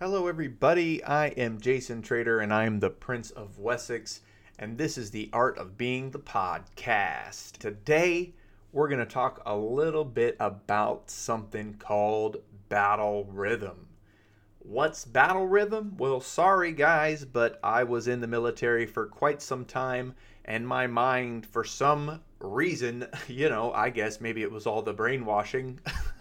Hello, everybody. I am Jason Trader, and I am the Prince of Wessex, and this is the Art of Being the podcast. Today, we're going to talk a little bit about something called battle rhythm. What's battle rhythm? Well, sorry, guys, but I was in the military for quite some time, and my mind, for some reason, you know, I guess maybe it was all the brainwashing.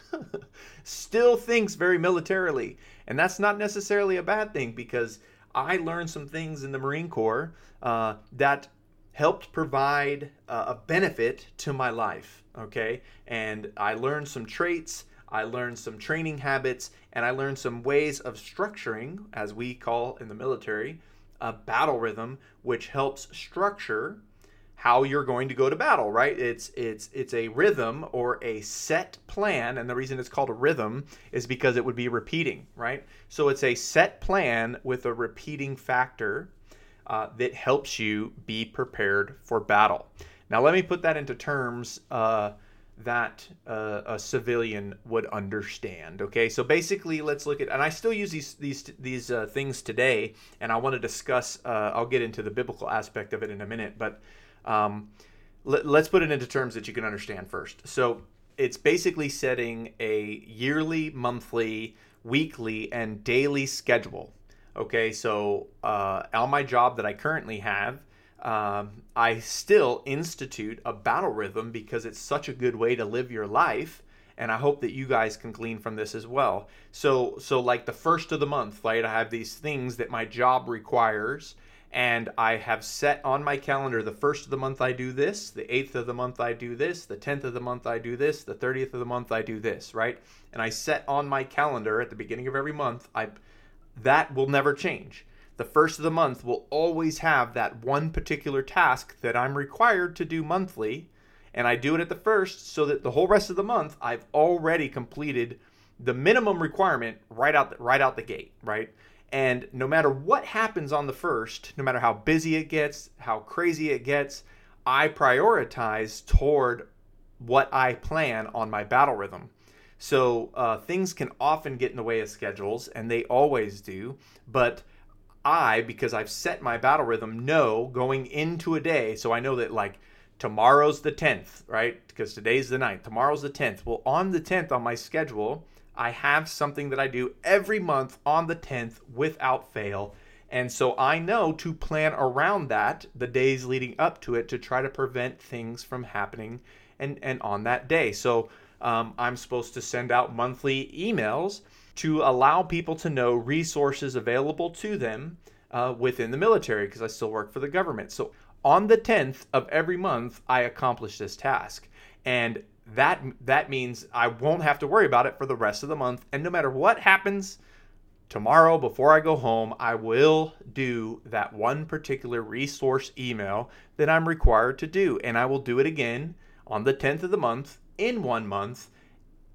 still thinks very militarily. And that's not necessarily a bad thing because I learned some things in the Marine Corps uh, that helped provide uh, a benefit to my life. Okay. And I learned some traits, I learned some training habits, and I learned some ways of structuring, as we call in the military, a battle rhythm, which helps structure how you're going to go to battle, right? It's it's it's a rhythm or a set plan, and the reason it's called a rhythm is because it would be repeating, right? So it's a set plan with a repeating factor uh, that helps you be prepared for battle. Now, let me put that into terms uh, that uh, a civilian would understand. Okay, so basically, let's look at, and I still use these these these uh, things today, and I want to discuss. Uh, I'll get into the biblical aspect of it in a minute, but um, let, let's put it into terms that you can understand first. So it's basically setting a yearly, monthly, weekly, and daily schedule. Okay, so uh, on my job that I currently have, um, I still institute a battle rhythm because it's such a good way to live your life and I hope that you guys can glean from this as well. So so like the first of the month, right? I have these things that my job requires and I have set on my calendar the first of the month I do this, the eighth of the month I do this, the tenth of the month I do this, the thirtieth of the month I do this, right? And I set on my calendar at the beginning of every month, I that will never change. The first of the month will always have that one particular task that I'm required to do monthly, and I do it at the first so that the whole rest of the month I've already completed the minimum requirement right out the, right out the gate, right? And no matter what happens on the first, no matter how busy it gets, how crazy it gets, I prioritize toward what I plan on my battle rhythm. So uh, things can often get in the way of schedules, and they always do. But I, because I've set my battle rhythm, know going into a day, so I know that like tomorrow's the 10th, right? Because today's the 9th, tomorrow's the 10th. Well, on the 10th on my schedule, I have something that I do every month on the 10th without fail. And so I know to plan around that the days leading up to it to try to prevent things from happening and, and on that day. So um, I'm supposed to send out monthly emails to allow people to know resources available to them uh, within the military because I still work for the government. So on the 10th of every month, I accomplish this task. And that that means I won't have to worry about it for the rest of the month. And no matter what happens tomorrow before I go home, I will do that one particular resource email that I'm required to do. And I will do it again on the 10th of the month in one month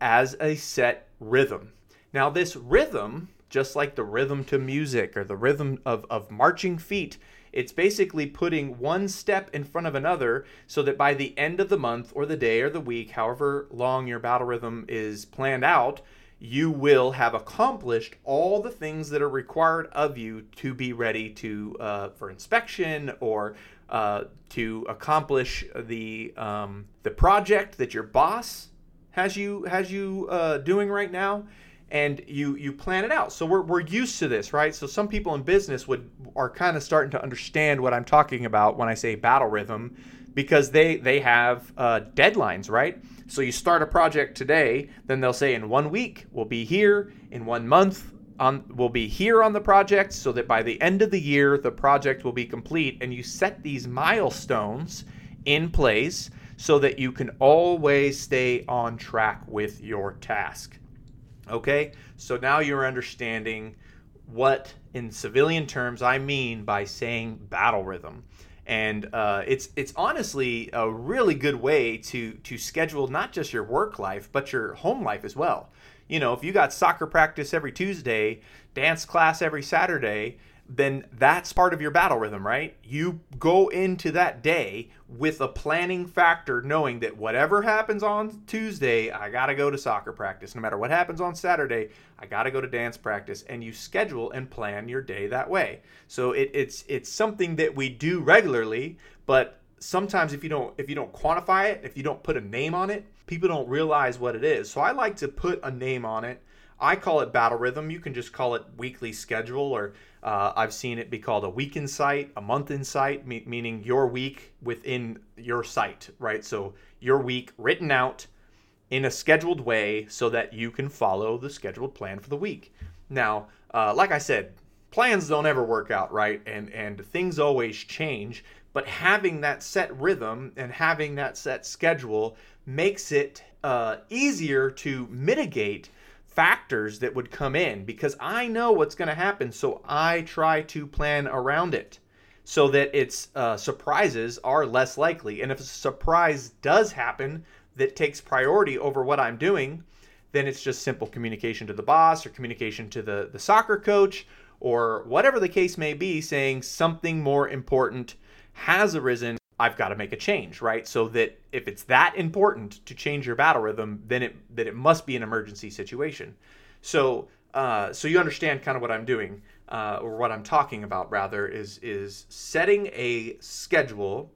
as a set rhythm. Now, this rhythm, just like the rhythm to music or the rhythm of, of marching feet, it's basically putting one step in front of another so that by the end of the month or the day or the week, however long your battle rhythm is planned out, you will have accomplished all the things that are required of you to be ready to uh, for inspection or uh, to accomplish the um, the project that your boss has you has you uh, doing right now and you you plan it out. So we're, we're used to this, right? So some people in business would are kind of starting to understand what I'm talking about when I say battle rhythm, because they they have uh, deadlines, right? So you start a project today, then they'll say in one week we'll be here, in one month on we'll be here on the project, so that by the end of the year the project will be complete, and you set these milestones in place so that you can always stay on track with your task. Okay, so now you're understanding what, in civilian terms, I mean by saying battle rhythm. And uh, it's it's honestly a really good way to to schedule not just your work life but your home life as well. You know, if you got soccer practice every Tuesday, dance class every Saturday, then that's part of your battle rhythm, right? You go into that day with a planning factor, knowing that whatever happens on Tuesday, I got to go to soccer practice. No matter what happens on Saturday, I got to go to dance practice. And you schedule and plan your day that way. So it, it's it's something that we do regularly, but sometimes if you don't if you don't quantify it, if you don't put a name on it, people don't realize what it is. So I like to put a name on it. I call it battle rhythm. You can just call it weekly schedule or uh, I've seen it be called a week in sight, a month in sight, me- meaning your week within your sight, right? So your week written out in a scheduled way so that you can follow the scheduled plan for the week. Now, uh, like I said, plans don't ever work out, right? And and things always change. But having that set rhythm and having that set schedule makes it uh, easier to mitigate factors that would come in because I know what's going to happen. So I try to plan around it so that its uh, surprises are less likely. And if a surprise does happen that takes priority over what I'm doing, then it's just simple communication to the boss or communication to the, the soccer coach or whatever the case may be, saying something more important has arisen I've got to make a change, right? So that if it's that important to change your battle rhythm, then it that it must be an emergency situation. So uh, so you understand kind of what I'm doing, uh, or what I'm talking about rather is is setting a schedule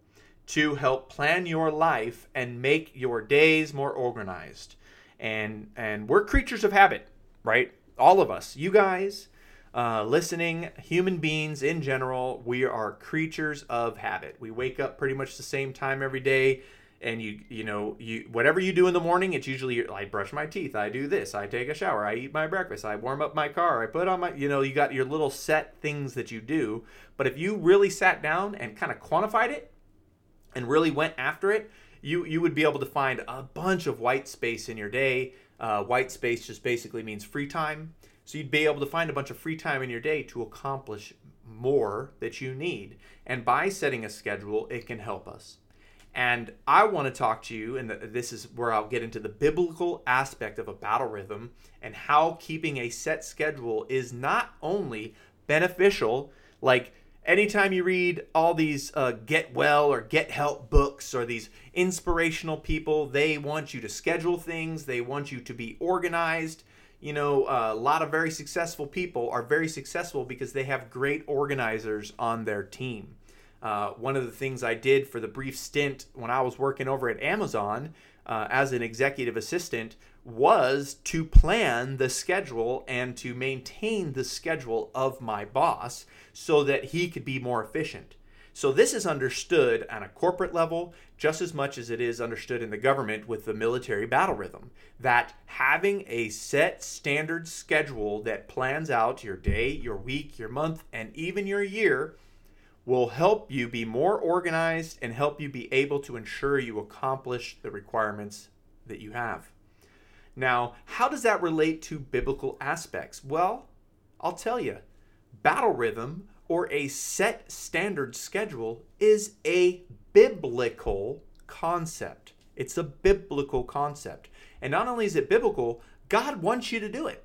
to help plan your life and make your days more organized. And and we're creatures of habit, right? All of us, you guys, uh, listening, human beings in general, we are creatures of habit. We wake up pretty much the same time every day, and you you know you whatever you do in the morning, it's usually I brush my teeth, I do this, I take a shower, I eat my breakfast, I warm up my car, I put on my you know you got your little set things that you do. But if you really sat down and kind of quantified it, and really went after it, you you would be able to find a bunch of white space in your day. Uh, white space just basically means free time so you'd be able to find a bunch of free time in your day to accomplish more that you need. And by setting a schedule, it can help us. And I want to talk to you, and this is where I'll get into the biblical aspect of a battle rhythm and how keeping a set schedule is not only beneficial, like anytime you read all these uh, get well or get help books or these inspirational people, they want you to schedule things, they want you to be organized you know, uh, a lot of very successful people are very successful because they have great organizers on their team. Uh, one of the things I did for the brief stint when I was working over at Amazon uh, as an executive assistant was to plan the schedule and to maintain the schedule of my boss so that he could be more efficient. So this is understood on a corporate level just as much as it is understood in the government with the military battle rhythm. That having a set standard schedule that plans out your day, your week, your month, and even your year will help you be more organized and help you be able to ensure you accomplish the requirements that you have. Now, how does that relate to biblical aspects? Well, I'll tell you. Battle rhythm or a set standard schedule is a biblical concept. It's a biblical concept. And not only is it biblical, God wants you to do it.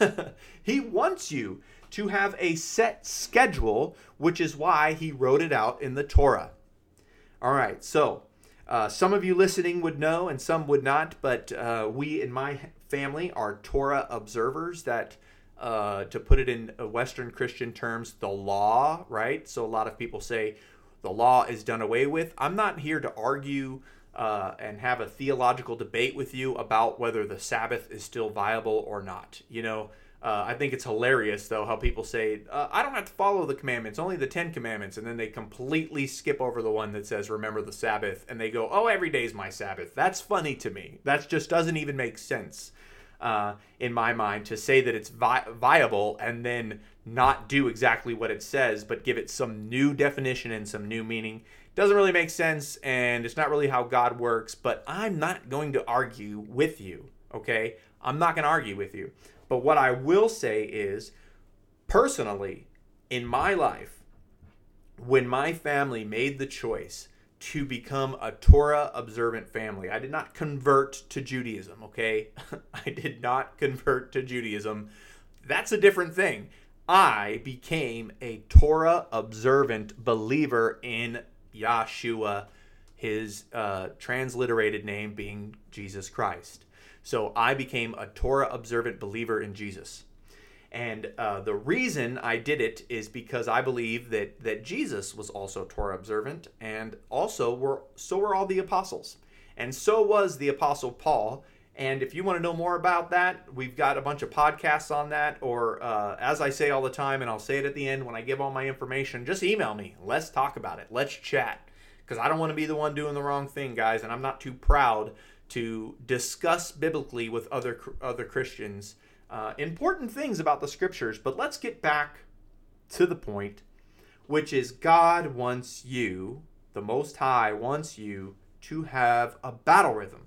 he wants you to have a set schedule, which is why he wrote it out in the Torah. All right, so uh, some of you listening would know and some would not, but uh, we in my family are Torah observers that uh, to put it in Western Christian terms, the law, right? So a lot of people say the law is done away with. I'm not here to argue uh, and have a theological debate with you about whether the Sabbath is still viable or not. You know, uh, I think it's hilarious though how people say uh, I don't have to follow the commandments, only the Ten Commandments, and then they completely skip over the one that says remember the Sabbath, and they go, oh, every day's my Sabbath. That's funny to me. That just doesn't even make sense uh, in my mind to say that it's vi- viable and then not do exactly what it says, but give it some new definition and some new meaning. Doesn't really make sense, and it's not really how God works, but I'm not going to argue with you, okay? I'm not going to argue with you. But what I will say is, personally, in my life, when my family made the choice to become a Torah observant family. I did not convert to Judaism, okay? I did not convert to Judaism. That's a different thing. I became a Torah observant believer in Yahshua, his uh, transliterated name being Jesus Christ. So I became a Torah observant believer in Jesus. And uh, the reason I did it is because I believe that that Jesus was also Torah observant, and also were so were all the apostles, and so was the apostle Paul. And if you want to know more about that, we've got a bunch of podcasts on that. Or uh, as I say all the time, and I'll say it at the end when I give all my information, just email me. Let's talk about it. Let's chat, because I don't want to be the one doing the wrong thing, guys, and I'm not too proud to discuss biblically with other other Christians uh, important things about the scriptures. But let's get back to the point, which is God wants you, the Most High wants you to have a battle rhythm,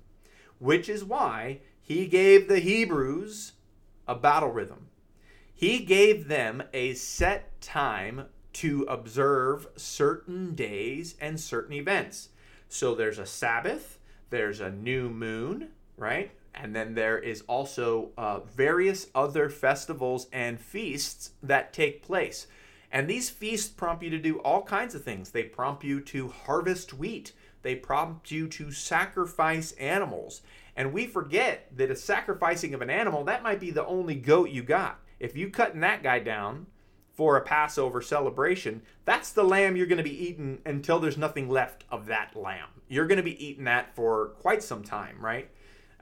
which is why He gave the Hebrews a battle rhythm. He gave them a set time to observe certain days and certain events. So there's a Sabbath, there's a new moon, right? And then there is also uh, various other festivals and feasts that take place. And these feasts prompt you to do all kinds of things. They prompt you to harvest wheat, they prompt you to sacrifice animals. And we forget that a sacrificing of an animal, that might be the only goat you got. If you cutting that guy down for a Passover celebration, that's the lamb you're going to be eating until there's nothing left of that lamb. You're going to be eating that for quite some time, right?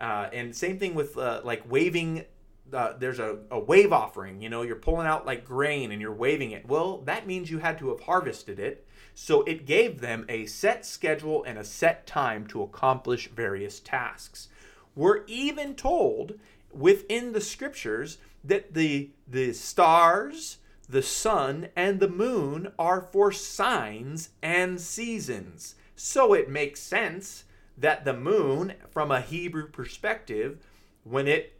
Uh, and same thing with uh, like waving. Uh, there's a, a wave offering. You know, you're pulling out like grain and you're waving it. Well, that means you had to have harvested it. So it gave them a set schedule and a set time to accomplish various tasks. We're even told within the scriptures that the the stars, the sun, and the moon are for signs and seasons. So it makes sense that the moon, from a Hebrew perspective, when it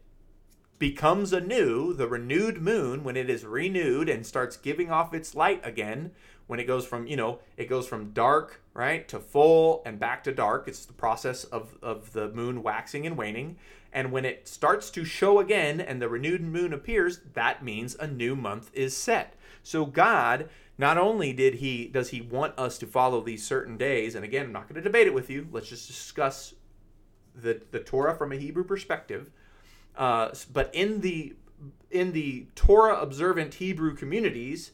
becomes anew, the renewed moon, when it is renewed and starts giving off its light again, when it goes from, you know, it goes from dark, right, to full and back to dark. It's the process of, of the moon waxing and waning. And when it starts to show again and the renewed moon appears, that means a new month is set. So God not only did he does he want us to follow these certain days, and again, I'm not going to debate it with you. Let's just discuss the the Torah from a Hebrew perspective. Uh, but in the in the Torah observant Hebrew communities,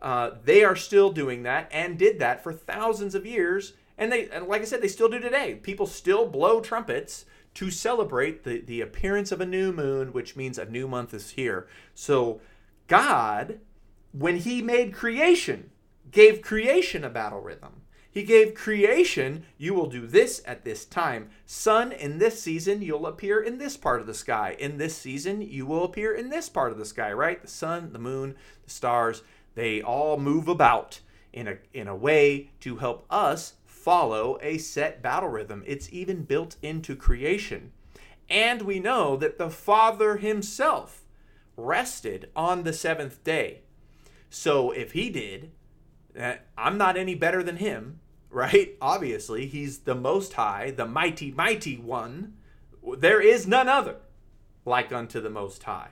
uh, they are still doing that and did that for thousands of years. And they, and like I said, they still do today. People still blow trumpets to celebrate the, the appearance of a new moon, which means a new month is here. So God when he made creation, gave creation a battle rhythm. He gave creation, you will do this at this time. Sun, in this season, you'll appear in this part of the sky. In this season, you will appear in this part of the sky, right? The sun, the moon, the stars, they all move about in a, in a way to help us follow a set battle rhythm. It's even built into creation. And we know that the Father Himself rested on the seventh day. So if he did, eh, I'm not any better than him, right? Obviously, he's the most high, the mighty, mighty one. There is none other like unto the most high.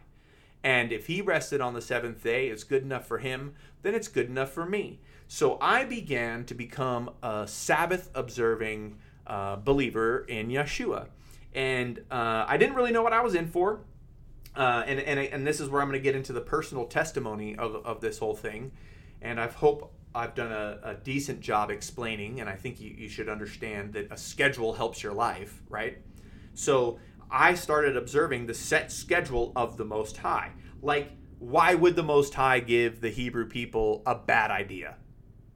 And if he rested on the seventh day, it's good enough for him, then it's good enough for me. So I began to become a Sabbath observing uh, believer in Yeshua. And uh, I didn't really know what I was in for. Uh, and, and, and this is where I'm going to get into the personal testimony of, of this whole thing. And I hope I've done a, a decent job explaining, and I think you, you should understand that a schedule helps your life, right? So I started observing the set schedule of the Most High. Like, why would the Most High give the Hebrew people a bad idea?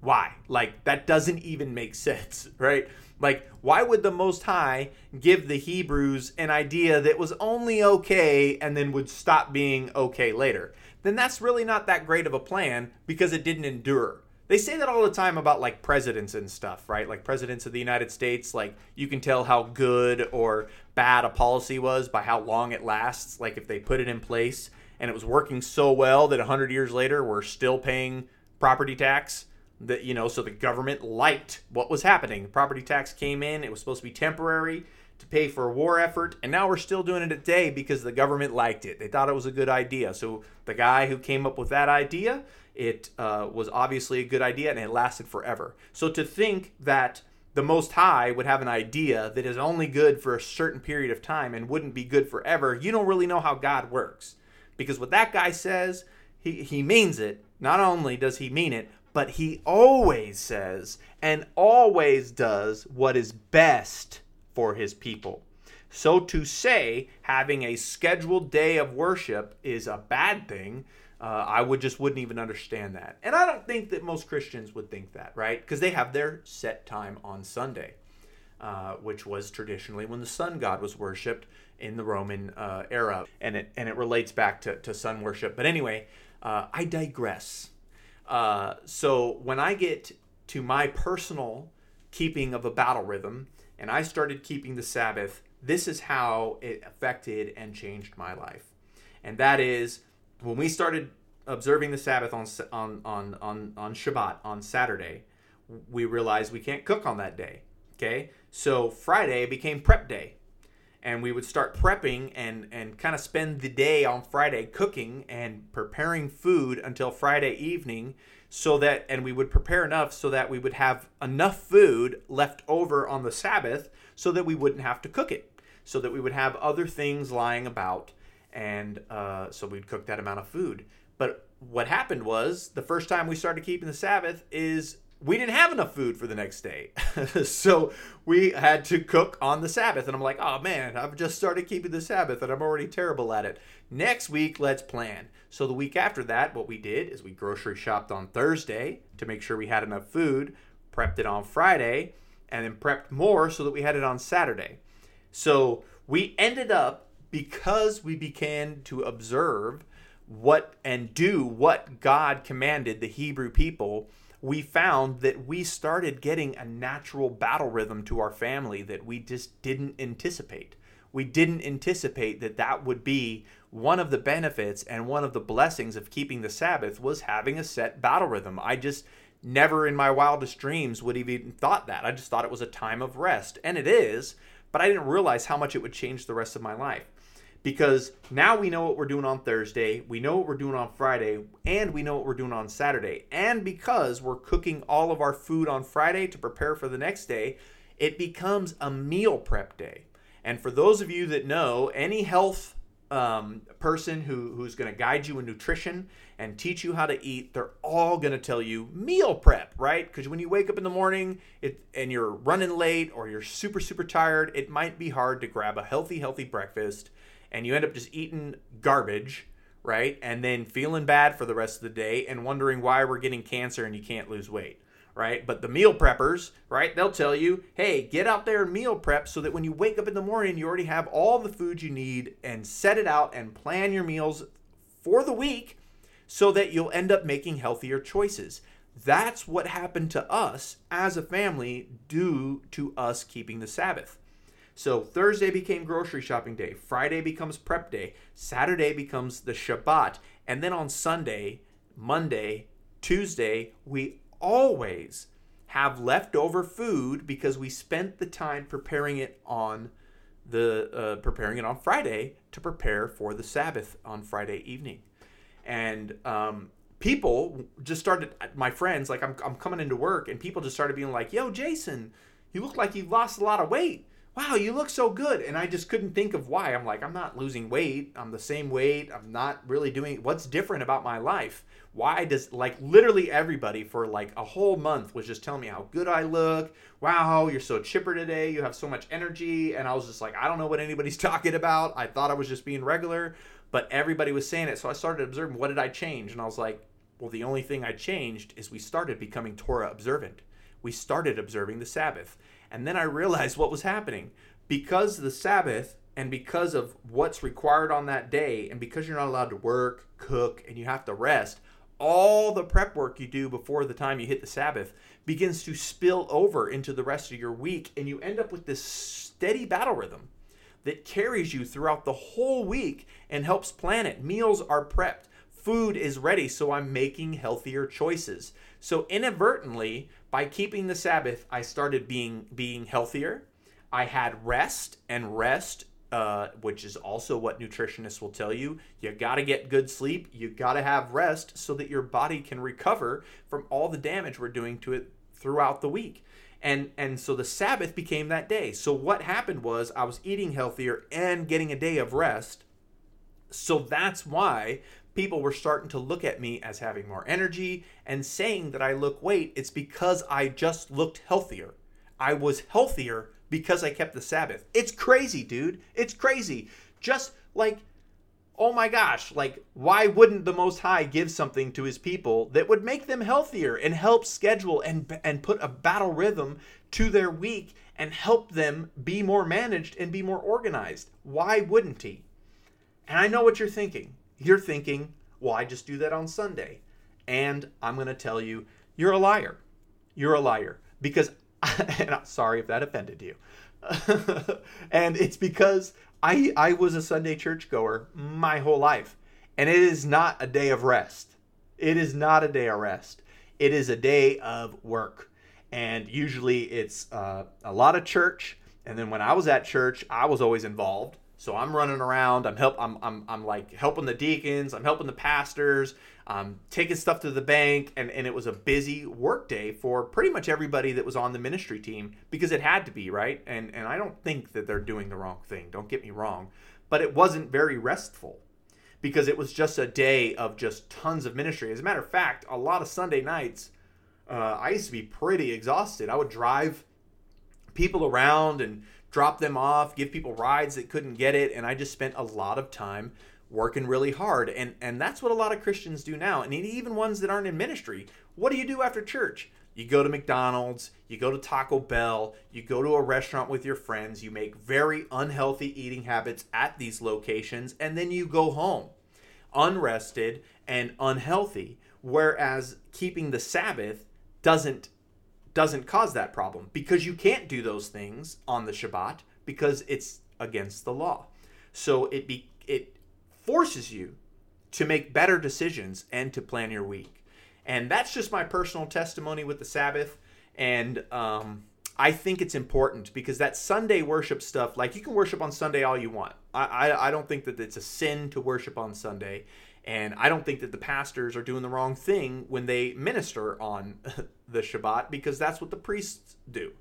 Why? Like, that doesn't even make sense, right? Like, why would the Most High give the Hebrews an idea that was only okay and then would stop being okay later? Then that's really not that great of a plan because it didn't endure. They say that all the time about like presidents and stuff, right? Like presidents of the United States, like you can tell how good or bad a policy was by how long it lasts. Like if they put it in place and it was working so well that 100 years later we're still paying property tax that you know so the government liked what was happening property tax came in it was supposed to be temporary to pay for a war effort, and now we're still doing it today because the government liked it. They thought it was a good idea. So the guy who came up with that idea, it uh, was obviously a good idea, and it lasted forever. So to think that the Most High would have an idea that is only good for a certain period of time and wouldn't be good forever, you don't really know how God works. Because what that guy says, he, he means it. Not only does he mean it, but he always says and always does what is best for his people. So to say having a scheduled day of worship is a bad thing, uh, I would just wouldn't even understand that. And I don't think that most Christians would think that, right? Because they have their set time on Sunday, uh, which was traditionally when the sun god was worshipped in the Roman uh, era, and it and it relates back to, to sun worship. But anyway, uh, I digress. Uh, so when I get to my personal keeping of a battle rhythm, and I started keeping the Sabbath, this is how it affected and changed my life. And that is when we started observing the Sabbath on on on on, on Shabbat on Saturday, we realized we can't cook on that day. Okay, so Friday became prep day and we would start prepping and and kind of spend the day on Friday cooking and preparing food until Friday evening so that and we would prepare enough so that we would have enough food left over on the Sabbath so that we wouldn't have to cook it so that we would have other things lying about and uh, so we'd cook that amount of food. But what happened was the first time we started keeping the Sabbath is we didn't have enough food for the next day. so we had to cook on the Sabbath. And I'm like, oh man, I've just started keeping the Sabbath and I'm already terrible at it. Next week, let's plan. So the week after that, what we did is we grocery shopped on Thursday to make sure we had enough food, prepped it on Friday, and then prepped more so that we had it on Saturday. So we ended up, because we began to observe what and do what God commanded the Hebrew people we found that we started getting a natural battle rhythm to our family that we just didn't anticipate. We didn't anticipate that that would be one of the benefits and one of the blessings of keeping the Sabbath was having a set battle rhythm. I just never in my wildest dreams would have even thought that. I just thought it was a time of rest, and it is, but I didn't realize how much it would change the rest of my life because now we know what we're doing on Thursday, we know what we're doing on Friday, and we know what we're doing on Saturday. And because we're cooking all of our food on Friday to prepare for the next day, it becomes a meal prep day. And for those of you that know, any health um, person who, who's going to guide you in nutrition and teach you how to eat, they're all going to tell you meal prep, right? Because when you wake up in the morning it, and you're running late or you're super, super tired, it might be hard to grab a healthy, healthy breakfast and you end up just eating garbage, right? And then feeling bad for the rest of the day and wondering why we're getting cancer and you can't lose weight, right? But the meal preppers, right? They'll tell you, hey, get out there and meal prep so that when you wake up in the morning, you already have all the food you need and set it out and plan your meals for the week so that you'll end up making healthier choices. That's what happened to us as a family due to us keeping the Sabbath. So Thursday became grocery shopping day, Friday becomes prep day, Saturday becomes the Shabbat, and then on Sunday, Monday, Tuesday, we always have leftover food because we spent the time preparing it on the uh, preparing it on Friday to prepare for the Sabbath on Friday evening, and um, people just started. My friends, like I'm, I'm coming into work, and people just started being like, "Yo, Jason, you look like you've lost a lot of weight." Wow, you look so good. And I just couldn't think of why. I'm like, I'm not losing weight. I'm the same weight. I'm not really doing what's different about my life. Why does like literally everybody for like a whole month was just telling me how good I look. Wow, you're so chipper today. You have so much energy. And I was just like, I don't know what anybody's talking about. I thought I was just being regular, but everybody was saying it. So I started observing what did I change? And I was like, well, the only thing I changed is we started becoming Torah observant. We started observing the Sabbath. And then I realized what was happening. Because the Sabbath and because of what's required on that day, and because you're not allowed to work, cook, and you have to rest, all the prep work you do before the time you hit the Sabbath begins to spill over into the rest of your week, and you end up with this steady battle rhythm that carries you throughout the whole week and helps plan it. Meals are prepped, food is ready, so I'm making healthier choices. So inadvertently, by keeping the Sabbath, I started being being healthier. I had rest, and rest, uh, which is also what nutritionists will tell you, you got to get good sleep. You got to have rest so that your body can recover from all the damage we're doing to it throughout the week. And and so the Sabbath became that day. So what happened was I was eating healthier and getting a day of rest. So that's why people were starting to look at me as having more energy and saying that I look weight. It's because I just looked healthier. I was healthier because I kept the Sabbath. It's crazy, dude. It's crazy. Just like oh my gosh, like, why wouldn't the Most High give something to his people that would make them healthier and help schedule and, and put a battle rhythm to their week and help them be more managed and be more organized? Why wouldn't he? And I know what you're thinking. You're thinking, well, I just do that on Sunday. And I'm going to tell you, you're a liar. You're a liar. Because, and I'm sorry if that offended you. and it's because I I was a Sunday churchgoer my whole life, and it is not a day of rest. It is not a day of rest. It is a day of work, and usually it's uh, a lot of church. And then when I was at church, I was always involved. So I'm running around. I'm help. I'm, I'm I'm like helping the deacons. I'm helping the pastors. I'm taking stuff to the bank, and and it was a busy work day for pretty much everybody that was on the ministry team because it had to be right. And and I don't think that they're doing the wrong thing. Don't get me wrong, but it wasn't very restful because it was just a day of just tons of ministry. As a matter of fact, a lot of Sunday nights, uh, I used to be pretty exhausted. I would drive people around and drop them off, give people rides that couldn't get it, and I just spent a lot of time working really hard. And and that's what a lot of Christians do now. And even ones that aren't in ministry. What do you do after church? You go to McDonald's, you go to Taco Bell, you go to a restaurant with your friends, you make very unhealthy eating habits at these locations, and then you go home unrested and unhealthy. Whereas keeping the Sabbath doesn't doesn't cause that problem because you can't do those things on the Shabbat because it's against the law. So it be it forces you to make better decisions and to plan your week. And that's just my personal testimony with the Sabbath. And um, I think it's important because that Sunday worship stuff, like you can worship on Sunday all you want. I, I, I don't think that it's a sin to worship on Sunday. And I don't think that the pastors are doing the wrong thing when they minister on the Shabbat because that's what the priests do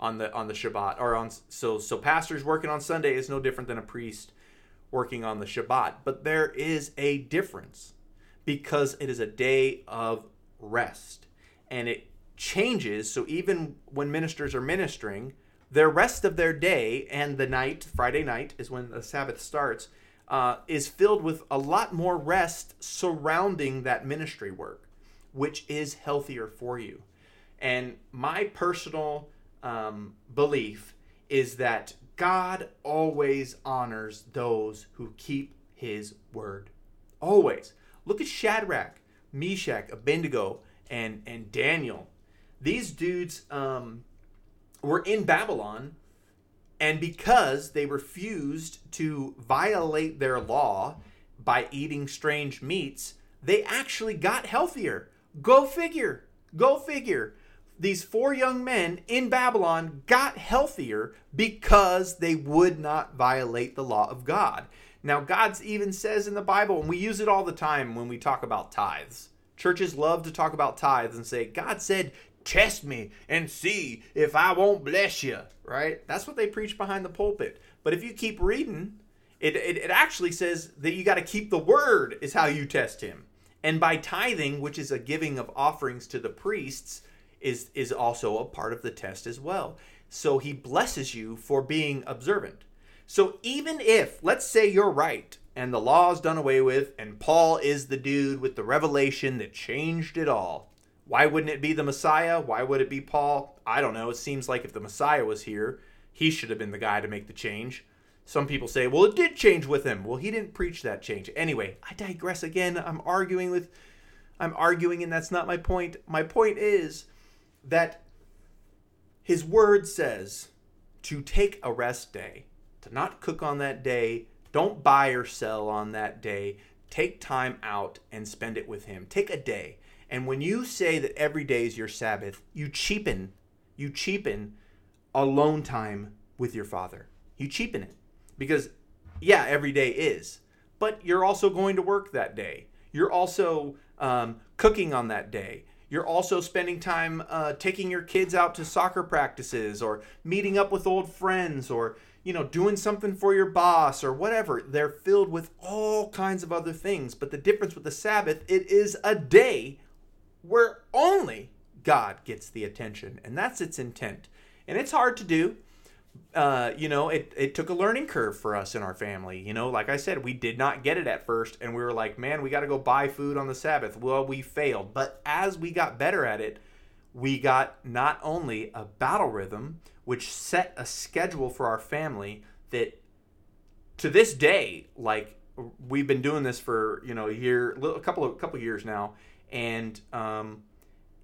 on the on the Shabbat or on so so pastors working on Sunday is no different than a priest working on the Shabbat. But there is a difference because it is a day of rest and it changes. So even when ministers are ministering, their rest of their day and the night, Friday night is when the Sabbath starts uh, is filled with a lot more rest surrounding that ministry work, which is healthier for you. And my personal um, belief is that God always honors those who keep his word. Always. Look at Shadrach, Meshach, Abednego, and, and Daniel. These dudes um, were in Babylon and because they refused to violate their law by eating strange meats, they actually got healthier. Go figure. Go figure. These four young men in Babylon got healthier because they would not violate the law of God. Now, God even says in the Bible, and we use it all the time when we talk about tithes. Churches love to talk about tithes and say, God said, test me and see if I won't bless you, right? That's what they preach behind the pulpit. But if you keep reading, it, it, it actually says that you got to keep the word, is how you test him. And by tithing, which is a giving of offerings to the priests, is, is also a part of the test as well. So he blesses you for being observant. So even if, let's say you're right, and the law is done away with, and Paul is the dude with the revelation that changed it all, why wouldn't it be the Messiah? Why would it be Paul? I don't know. It seems like if the Messiah was here, he should have been the guy to make the change. Some people say, well, it did change with him. Well, he didn't preach that change. Anyway, I digress again. I'm arguing with, I'm arguing, and that's not my point. My point is that his word says to take a rest day, to not cook on that day, don't buy or sell on that day. Take time out and spend it with him. Take a day. And when you say that every day is your Sabbath, you cheapen, you cheapen alone time with your father. You cheapen it. Because, yeah, every day is, but you're also going to work that day. You're also um, cooking on that day. You're also spending time uh, taking your kids out to soccer practices or meeting up with old friends or you know doing something for your boss or whatever. They're filled with all kinds of other things. But the difference with the Sabbath, it is a day where only God gets the attention, and that's its intent. And it's hard to do uh, you know, it, it took a learning curve for us in our family. You know, like I said, we did not get it at first, and we were like, man, we got to go buy food on the Sabbath. Well, we failed. But as we got better at it, we got not only a battle rhythm, which set a schedule for our family that to this day, like we've been doing this for, you know, a year, a couple of, couple of years now. And, um,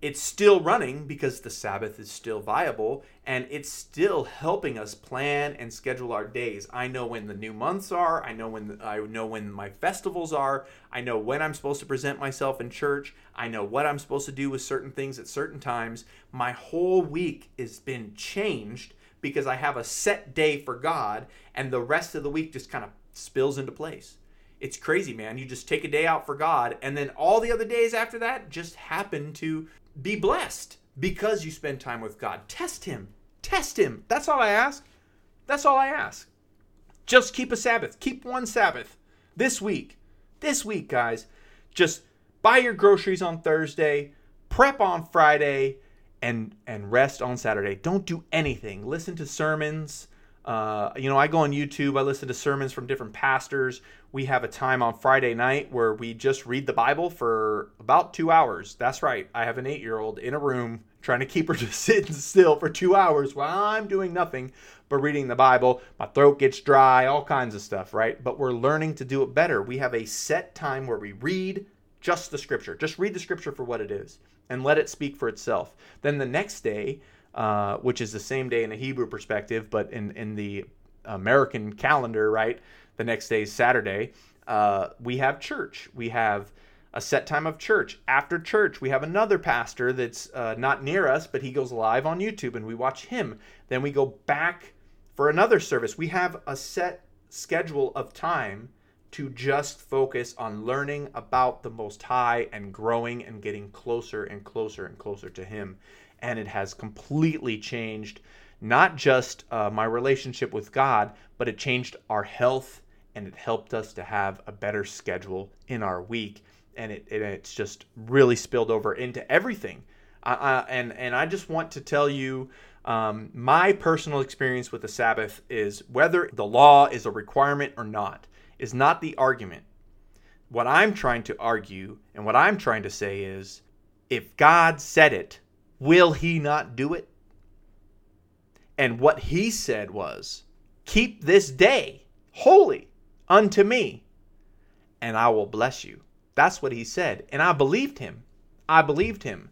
it's still running because the Sabbath is still viable and it's still helping us plan and schedule our days. I know when the new months are, I know when I know when my festivals are, I know when I'm supposed to present myself in church, I know what I'm supposed to do with certain things at certain times. My whole week has been changed because I have a set day for God and the rest of the week just kind of spills into place. It's crazy, man. You just take a day out for God, and then all the other days after that just happen to be blessed because you spend time with God. Test Him. Test Him. That's all I ask. That's all I ask. Just keep a Sabbath. Keep one Sabbath this week. This week, guys. Just buy your groceries on Thursday, prep on Friday, and and rest on Saturday. Don't do anything. Listen to sermons. Uh, you know, I go on YouTube, I listen to sermons from different pastors. We have a time on Friday night where we just read the Bible for about two hours. That's right. I have an eight year old in a room trying to keep her just sitting still for two hours while I'm doing nothing but reading the Bible. My throat gets dry, all kinds of stuff, right? But we're learning to do it better. We have a set time where we read just the scripture, just read the scripture for what it is and let it speak for itself. Then the next day, uh, which is the same day in a Hebrew perspective, but in, in the American calendar, right? The next day is Saturday. Uh, we have church. We have a set time of church. After church, we have another pastor that's uh, not near us, but he goes live on YouTube and we watch him. Then we go back for another service. We have a set schedule of time to just focus on learning about the Most High and growing and getting closer and closer and closer to Him and it has completely changed not just uh, my relationship with God, but it changed our health and it helped us to have a better schedule in our week. And it, it it's just really spilled over into everything. I, I, and and I just want to tell you, um, my personal experience with the Sabbath is whether the law is a requirement or not is not the argument. What I'm trying to argue and what I'm trying to say is, if God said it, Will he not do it? And what he said was, Keep this day holy unto me, and I will bless you. That's what he said. And I believed him. I believed him.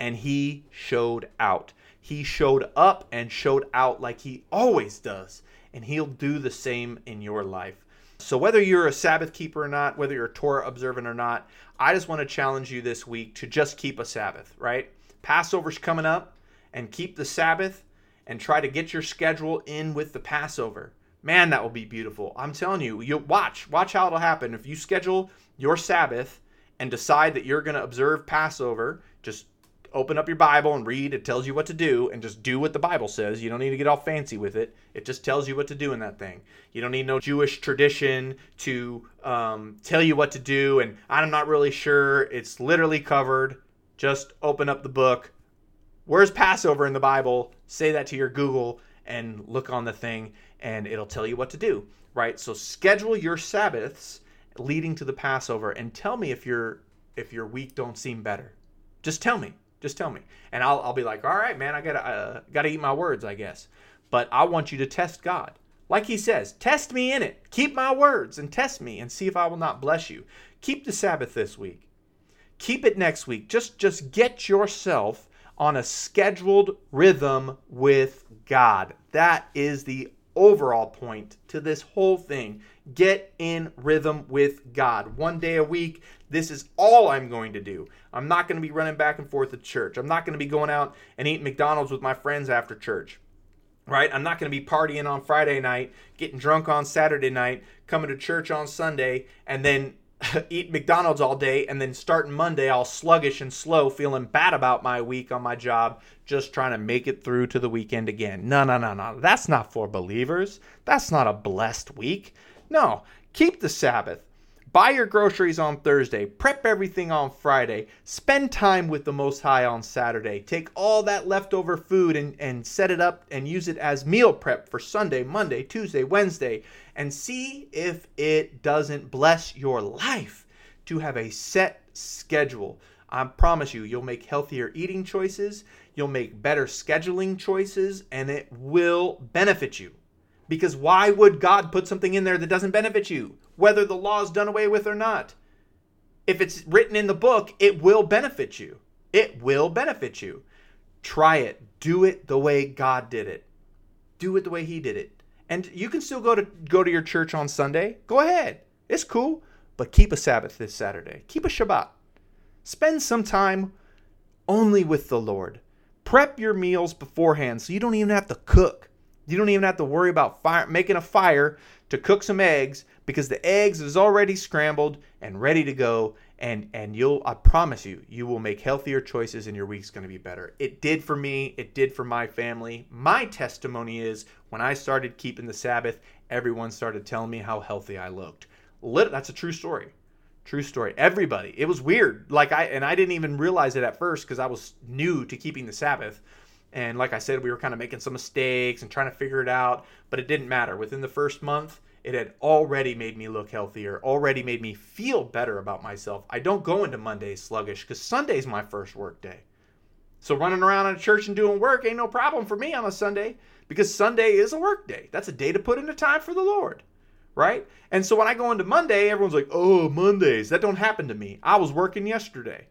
And he showed out. He showed up and showed out like he always does. And he'll do the same in your life. So, whether you're a Sabbath keeper or not, whether you're a Torah observant or not, I just want to challenge you this week to just keep a Sabbath, right? Passover's coming up and keep the Sabbath and try to get your schedule in with the Passover. Man, that will be beautiful. I'm telling you, you watch, watch how it'll happen. If you schedule your Sabbath and decide that you're going to observe Passover, just open up your Bible and read. It tells you what to do and just do what the Bible says. You don't need to get all fancy with it. It just tells you what to do in that thing. You don't need no Jewish tradition to um, tell you what to do. And I'm not really sure. It's literally covered just open up the book. Where's Passover in the Bible? Say that to your Google and look on the thing, and it'll tell you what to do, right? So schedule your Sabbaths leading to the Passover, and tell me if your if your week don't seem better. Just tell me. Just tell me, and I'll I'll be like, all right, man, I gotta uh, gotta eat my words, I guess. But I want you to test God. Like he says, test me in it. Keep my words and test me and see if I will not bless you. Keep the Sabbath this week keep it next week. Just just get yourself on a scheduled rhythm with God. That is the overall point to this whole thing. Get in rhythm with God. One day a week, this is all I'm going to do. I'm not going to be running back and forth to church. I'm not going to be going out and eating McDonald's with my friends after church. right? I'm not going to be partying on Friday night, getting drunk on Saturday night, coming to church on Sunday, and then eat McDonald's all day, and then starting Monday all sluggish and slow, feeling bad about my week on my job, just trying to make it through to the weekend again. No, no, no, no. That's not for believers. That's not a blessed week. No, keep the Sabbath. Buy your groceries on Thursday. Prep everything on Friday. Spend time with the Most High on Saturday. Take all that leftover food and, and set it up and use it as meal prep for Sunday, Monday, Tuesday, Wednesday. And see if it doesn't bless your life to have a set schedule. I promise you, you'll make healthier eating choices, you'll make better scheduling choices, and it will benefit you. Because why would God put something in there that doesn't benefit you, whether the law is done away with or not? If it's written in the book, it will benefit you. It will benefit you. Try it. Do it the way God did it. Do it the way He did it. And you can still go to go to your church on Sunday. Go ahead. It's cool. But keep a Sabbath this Saturday. Keep a Shabbat. Spend some time only with the Lord. Prep your meals beforehand so you don't even have to cook. You don't even have to worry about fire, making a fire to cook some eggs because the eggs is already scrambled and ready to go and and you'll I promise you you will make healthier choices and your week's going to be better. It did for me, it did for my family. My testimony is when I started keeping the Sabbath, everyone started telling me how healthy I looked. Lit, that's a true story. True story. Everybody. It was weird. Like I and I didn't even realize it at first because I was new to keeping the Sabbath. And like I said, we were kind of making some mistakes and trying to figure it out, but it didn't matter. Within the first month, it had already made me look healthier, already made me feel better about myself. I don't go into Mondays sluggish because Sunday's my first work day. So running around in a church and doing work ain't no problem for me on a Sunday because Sunday is a work day. That's a day to put into time for the Lord. Right? And so when I go into Monday, everyone's like, oh, Mondays. That don't happen to me. I was working yesterday.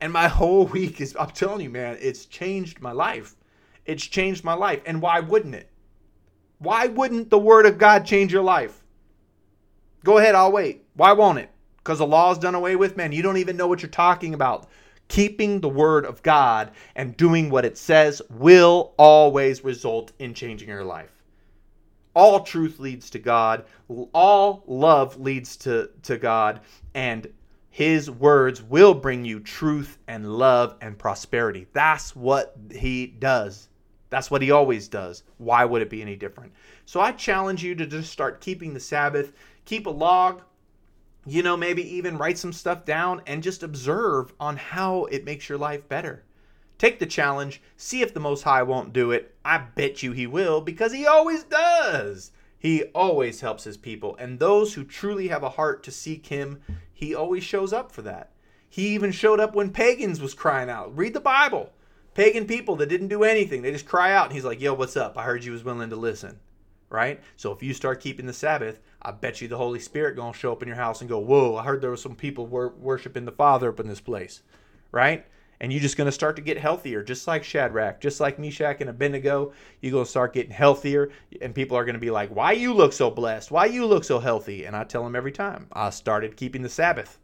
And my whole week is, I'm telling you, man, it's changed my life. It's changed my life. And why wouldn't it? Why wouldn't the Word of God change your life? Go ahead, I'll wait. Why won't it? Because the law is done away with, man. You don't even know what you're talking about. Keeping the Word of God and doing what it says will always result in changing your life. All truth leads to God, all love leads to, to God, and his words will bring you truth and love and prosperity. That's what he does. That's what he always does. Why would it be any different? So I challenge you to just start keeping the Sabbath, keep a log, you know, maybe even write some stuff down and just observe on how it makes your life better. Take the challenge, see if the Most High won't do it. I bet you he will because he always does. He always helps his people, and those who truly have a heart to seek him, he always shows up for that. He even showed up when pagans was crying out. Read the Bible pagan people that didn't do anything. They just cry out. And he's like, yo, what's up? I heard you was willing to listen. Right? So if you start keeping the Sabbath, I bet you the Holy Spirit to show up in your house and go, whoa, I heard there was some people wor- worshiping the Father up in this place. Right? And you're just to start to get healthier, just like Shadrach, just like Meshach and Abednego. You're to start getting healthier, and people are to be like, Why you look so blessed? Why you look so healthy? And I tell them every time, I started keeping the Sabbath.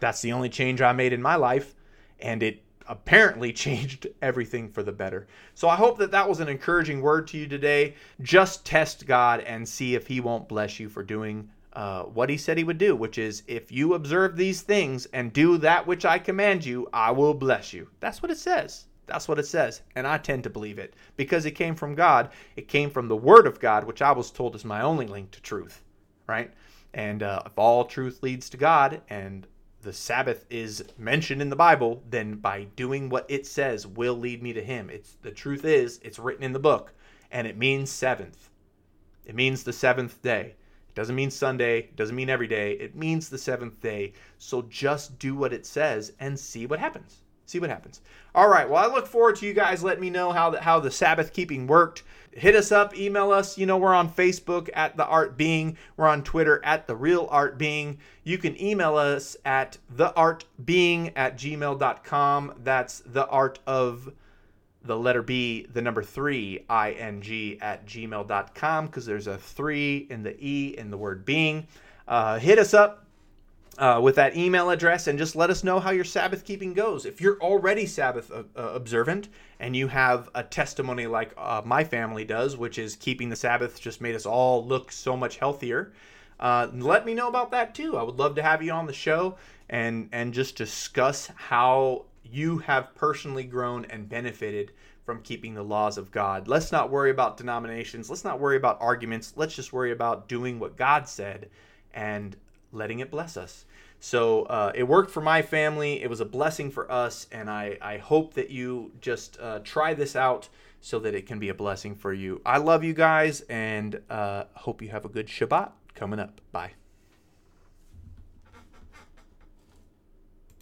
That's the only change I made in my life, and it apparently changed everything for the better. So I hope that that was an encouraging word to you today. Just test God and see if He won't bless you for doing uh, what He said He would do, which is if you observe these things and do that which I command you, I will bless you. That's what it says. That's what it says. And I tend to believe it because it came from God. It came from the Word of God, which I was told is my only link to truth, right? And uh, if all truth leads to God and the Sabbath is mentioned in the Bible, then by doing what it says will lead me to him. It's the truth is it's written in the book and it means seventh. It means the seventh day. It doesn't mean Sunday, it doesn't mean every day. It means the seventh day. So just do what it says and see what happens. See what happens. All right. Well, I look forward to you guys letting me know how the, how the Sabbath keeping worked hit us up, email us. You know, we're on Facebook at The Art Being, we're on Twitter at The Real Art Being. You can email us at theartbeing at gmail.com. That's the art of the letter B, the number three, ing at gmail.com because there's a three in the E in the word being. Uh, hit us up. Uh, with that email address and just let us know how your Sabbath keeping goes. If you're already Sabbath uh, uh, observant and you have a testimony like uh, my family does, which is keeping the Sabbath just made us all look so much healthier, uh, let me know about that too. I would love to have you on the show and and just discuss how you have personally grown and benefited from keeping the laws of God. Let's not worry about denominations. Let's not worry about arguments. Let's just worry about doing what God said and letting it bless us. So uh, it worked for my family. It was a blessing for us. And I, I hope that you just uh, try this out so that it can be a blessing for you. I love you guys and uh, hope you have a good Shabbat coming up. Bye.